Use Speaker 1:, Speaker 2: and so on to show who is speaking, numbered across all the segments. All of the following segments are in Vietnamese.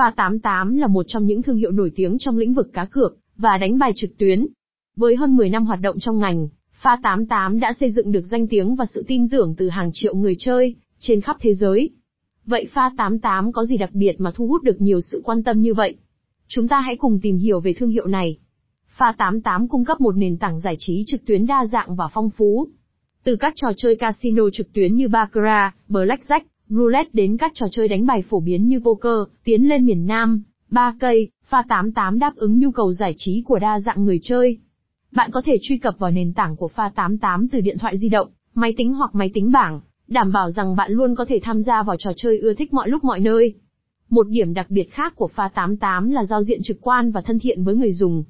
Speaker 1: Pha 88 là một trong những thương hiệu nổi tiếng trong lĩnh vực cá cược và đánh bài trực tuyến. Với hơn 10 năm hoạt động trong ngành, Pha 88 đã xây dựng được danh tiếng và sự tin tưởng từ hàng triệu người chơi trên khắp thế giới. Vậy Pha 88 có gì đặc biệt mà thu hút được nhiều sự quan tâm như vậy? Chúng ta hãy cùng tìm hiểu về thương hiệu này. Pha 88 cung cấp một nền tảng giải trí trực tuyến đa dạng và phong phú. Từ các trò chơi casino trực tuyến như Baccarat, Blackjack, roulette đến các trò chơi đánh bài phổ biến như poker, tiến lên miền Nam, ba cây, pha 88 đáp ứng nhu cầu giải trí của đa dạng người chơi. Bạn có thể truy cập vào nền tảng của pha 88 từ điện thoại di động, máy tính hoặc máy tính bảng, đảm bảo rằng bạn luôn có thể tham gia vào trò chơi ưa thích mọi lúc mọi nơi. Một điểm đặc biệt khác của pha 88 là giao diện trực quan và thân thiện với người dùng.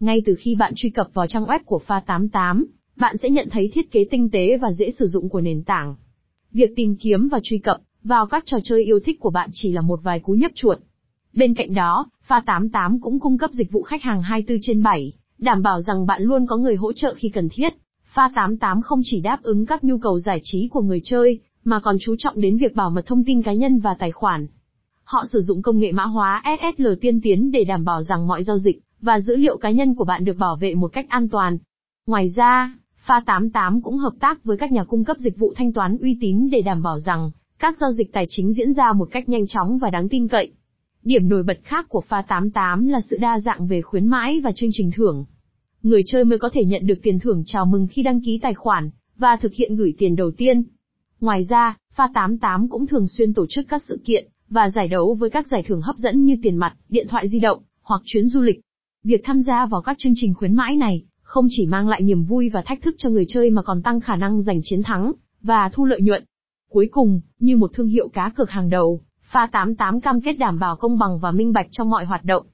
Speaker 1: Ngay từ khi bạn truy cập vào trang web của pha 88, bạn sẽ nhận thấy thiết kế tinh tế và dễ sử dụng của nền tảng. Việc tìm kiếm và truy cập vào các trò chơi yêu thích của bạn chỉ là một vài cú nhấp chuột. Bên cạnh đó, Pha 88 cũng cung cấp dịch vụ khách hàng 24 trên 7, đảm bảo rằng bạn luôn có người hỗ trợ khi cần thiết. Pha 88 không chỉ đáp ứng các nhu cầu giải trí của người chơi, mà còn chú trọng đến việc bảo mật thông tin cá nhân và tài khoản. Họ sử dụng công nghệ mã hóa SSL tiên tiến để đảm bảo rằng mọi giao dịch và dữ liệu cá nhân của bạn được bảo vệ một cách an toàn. Ngoài ra, Pha 88 cũng hợp tác với các nhà cung cấp dịch vụ thanh toán uy tín để đảm bảo rằng các giao dịch tài chính diễn ra một cách nhanh chóng và đáng tin cậy. Điểm nổi bật khác của Pha 88 là sự đa dạng về khuyến mãi và chương trình thưởng. Người chơi mới có thể nhận được tiền thưởng chào mừng khi đăng ký tài khoản và thực hiện gửi tiền đầu tiên. Ngoài ra, Pha 88 cũng thường xuyên tổ chức các sự kiện và giải đấu với các giải thưởng hấp dẫn như tiền mặt, điện thoại di động hoặc chuyến du lịch. Việc tham gia vào các chương trình khuyến mãi này không chỉ mang lại niềm vui và thách thức cho người chơi mà còn tăng khả năng giành chiến thắng và thu lợi nhuận. Cuối cùng, như một thương hiệu cá cược hàng đầu, Pha 88 cam kết đảm bảo công bằng và minh bạch trong mọi hoạt động.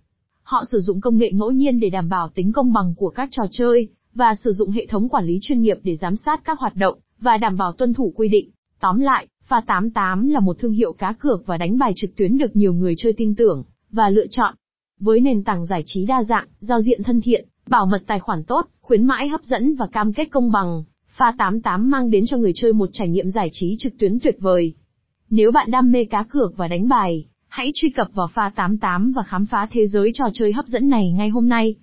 Speaker 1: Họ sử dụng công nghệ ngẫu nhiên để đảm bảo tính công bằng của các trò chơi, và sử dụng hệ thống quản lý chuyên nghiệp để giám sát các hoạt động, và đảm bảo tuân thủ quy định. Tóm lại, Pha 88 là một thương hiệu cá cược và đánh bài trực tuyến được nhiều người chơi tin tưởng, và lựa chọn. Với nền tảng giải trí đa dạng, giao diện thân thiện, bảo mật tài khoản tốt, khuyến mãi hấp dẫn và cam kết công bằng, Pha 88 mang đến cho người chơi một trải nghiệm giải trí trực tuyến tuyệt vời. Nếu bạn đam mê cá cược và đánh bài, hãy truy cập vào Pha 88 và khám phá thế giới trò chơi hấp dẫn này ngay hôm nay.